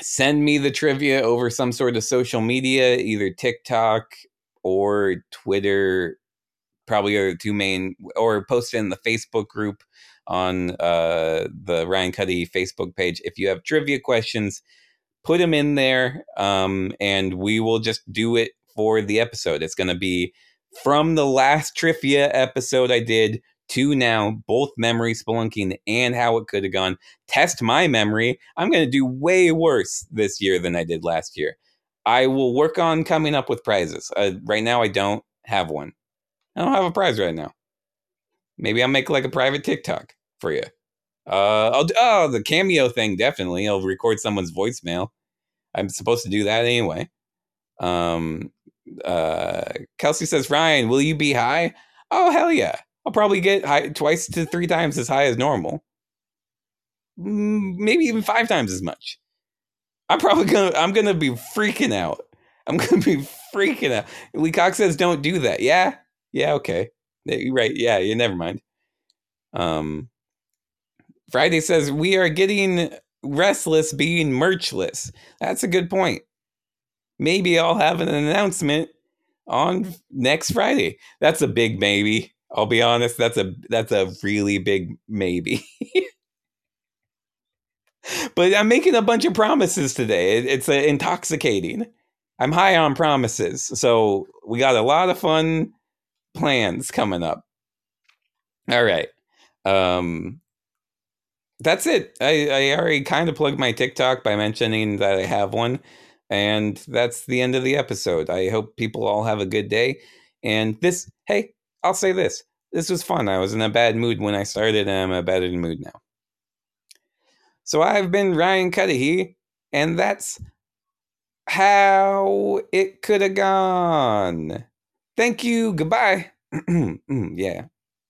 send me the trivia over some sort of social media, either TikTok or Twitter, probably are the two main, or post it in the Facebook group on uh, the Ryan Cuddihy Facebook page. If you have trivia questions, put them in there, um, and we will just do it for the episode. It's going to be from the last trivia episode I did to now, both memory spelunking and how it could have gone. Test my memory. I'm going to do way worse this year than I did last year. I will work on coming up with prizes. Uh, right now, I don't have one. I don't have a prize right now. Maybe I'll make like a private TikTok for you. Uh, I'll oh the cameo thing definitely. I'll record someone's voicemail. I'm supposed to do that anyway. Um, uh, Kelsey says, Ryan, will you be high? Oh hell yeah! I'll probably get high twice to three times as high as normal. Maybe even five times as much. I'm probably gonna I'm gonna be freaking out. I'm [LAUGHS] gonna be freaking out. Lee Cox says, "Don't do that." Yeah, yeah, okay, right. Yeah, yeah. Never mind. Um, Friday says we are getting restless being merchless. That's a good point. Maybe I'll have an announcement on next Friday. That's a big maybe. I'll be honest, that's a that's a really big maybe. [LAUGHS] but I'm making a bunch of promises today. it's a, intoxicating. I'm high on promises. So we got a lot of fun plans coming up. All right. Um, that's it. I, I already kind of plugged my TikTok by mentioning that I have one. And that's the end of the episode. I hope people all have a good day. And this, hey, I'll say this. This was fun. I was in a bad mood when I started, and I'm a better mood now. So I've been Ryan Cuddihy, and that's how it could have gone. Thank you. Goodbye. [CLEARS THROAT] Yeah.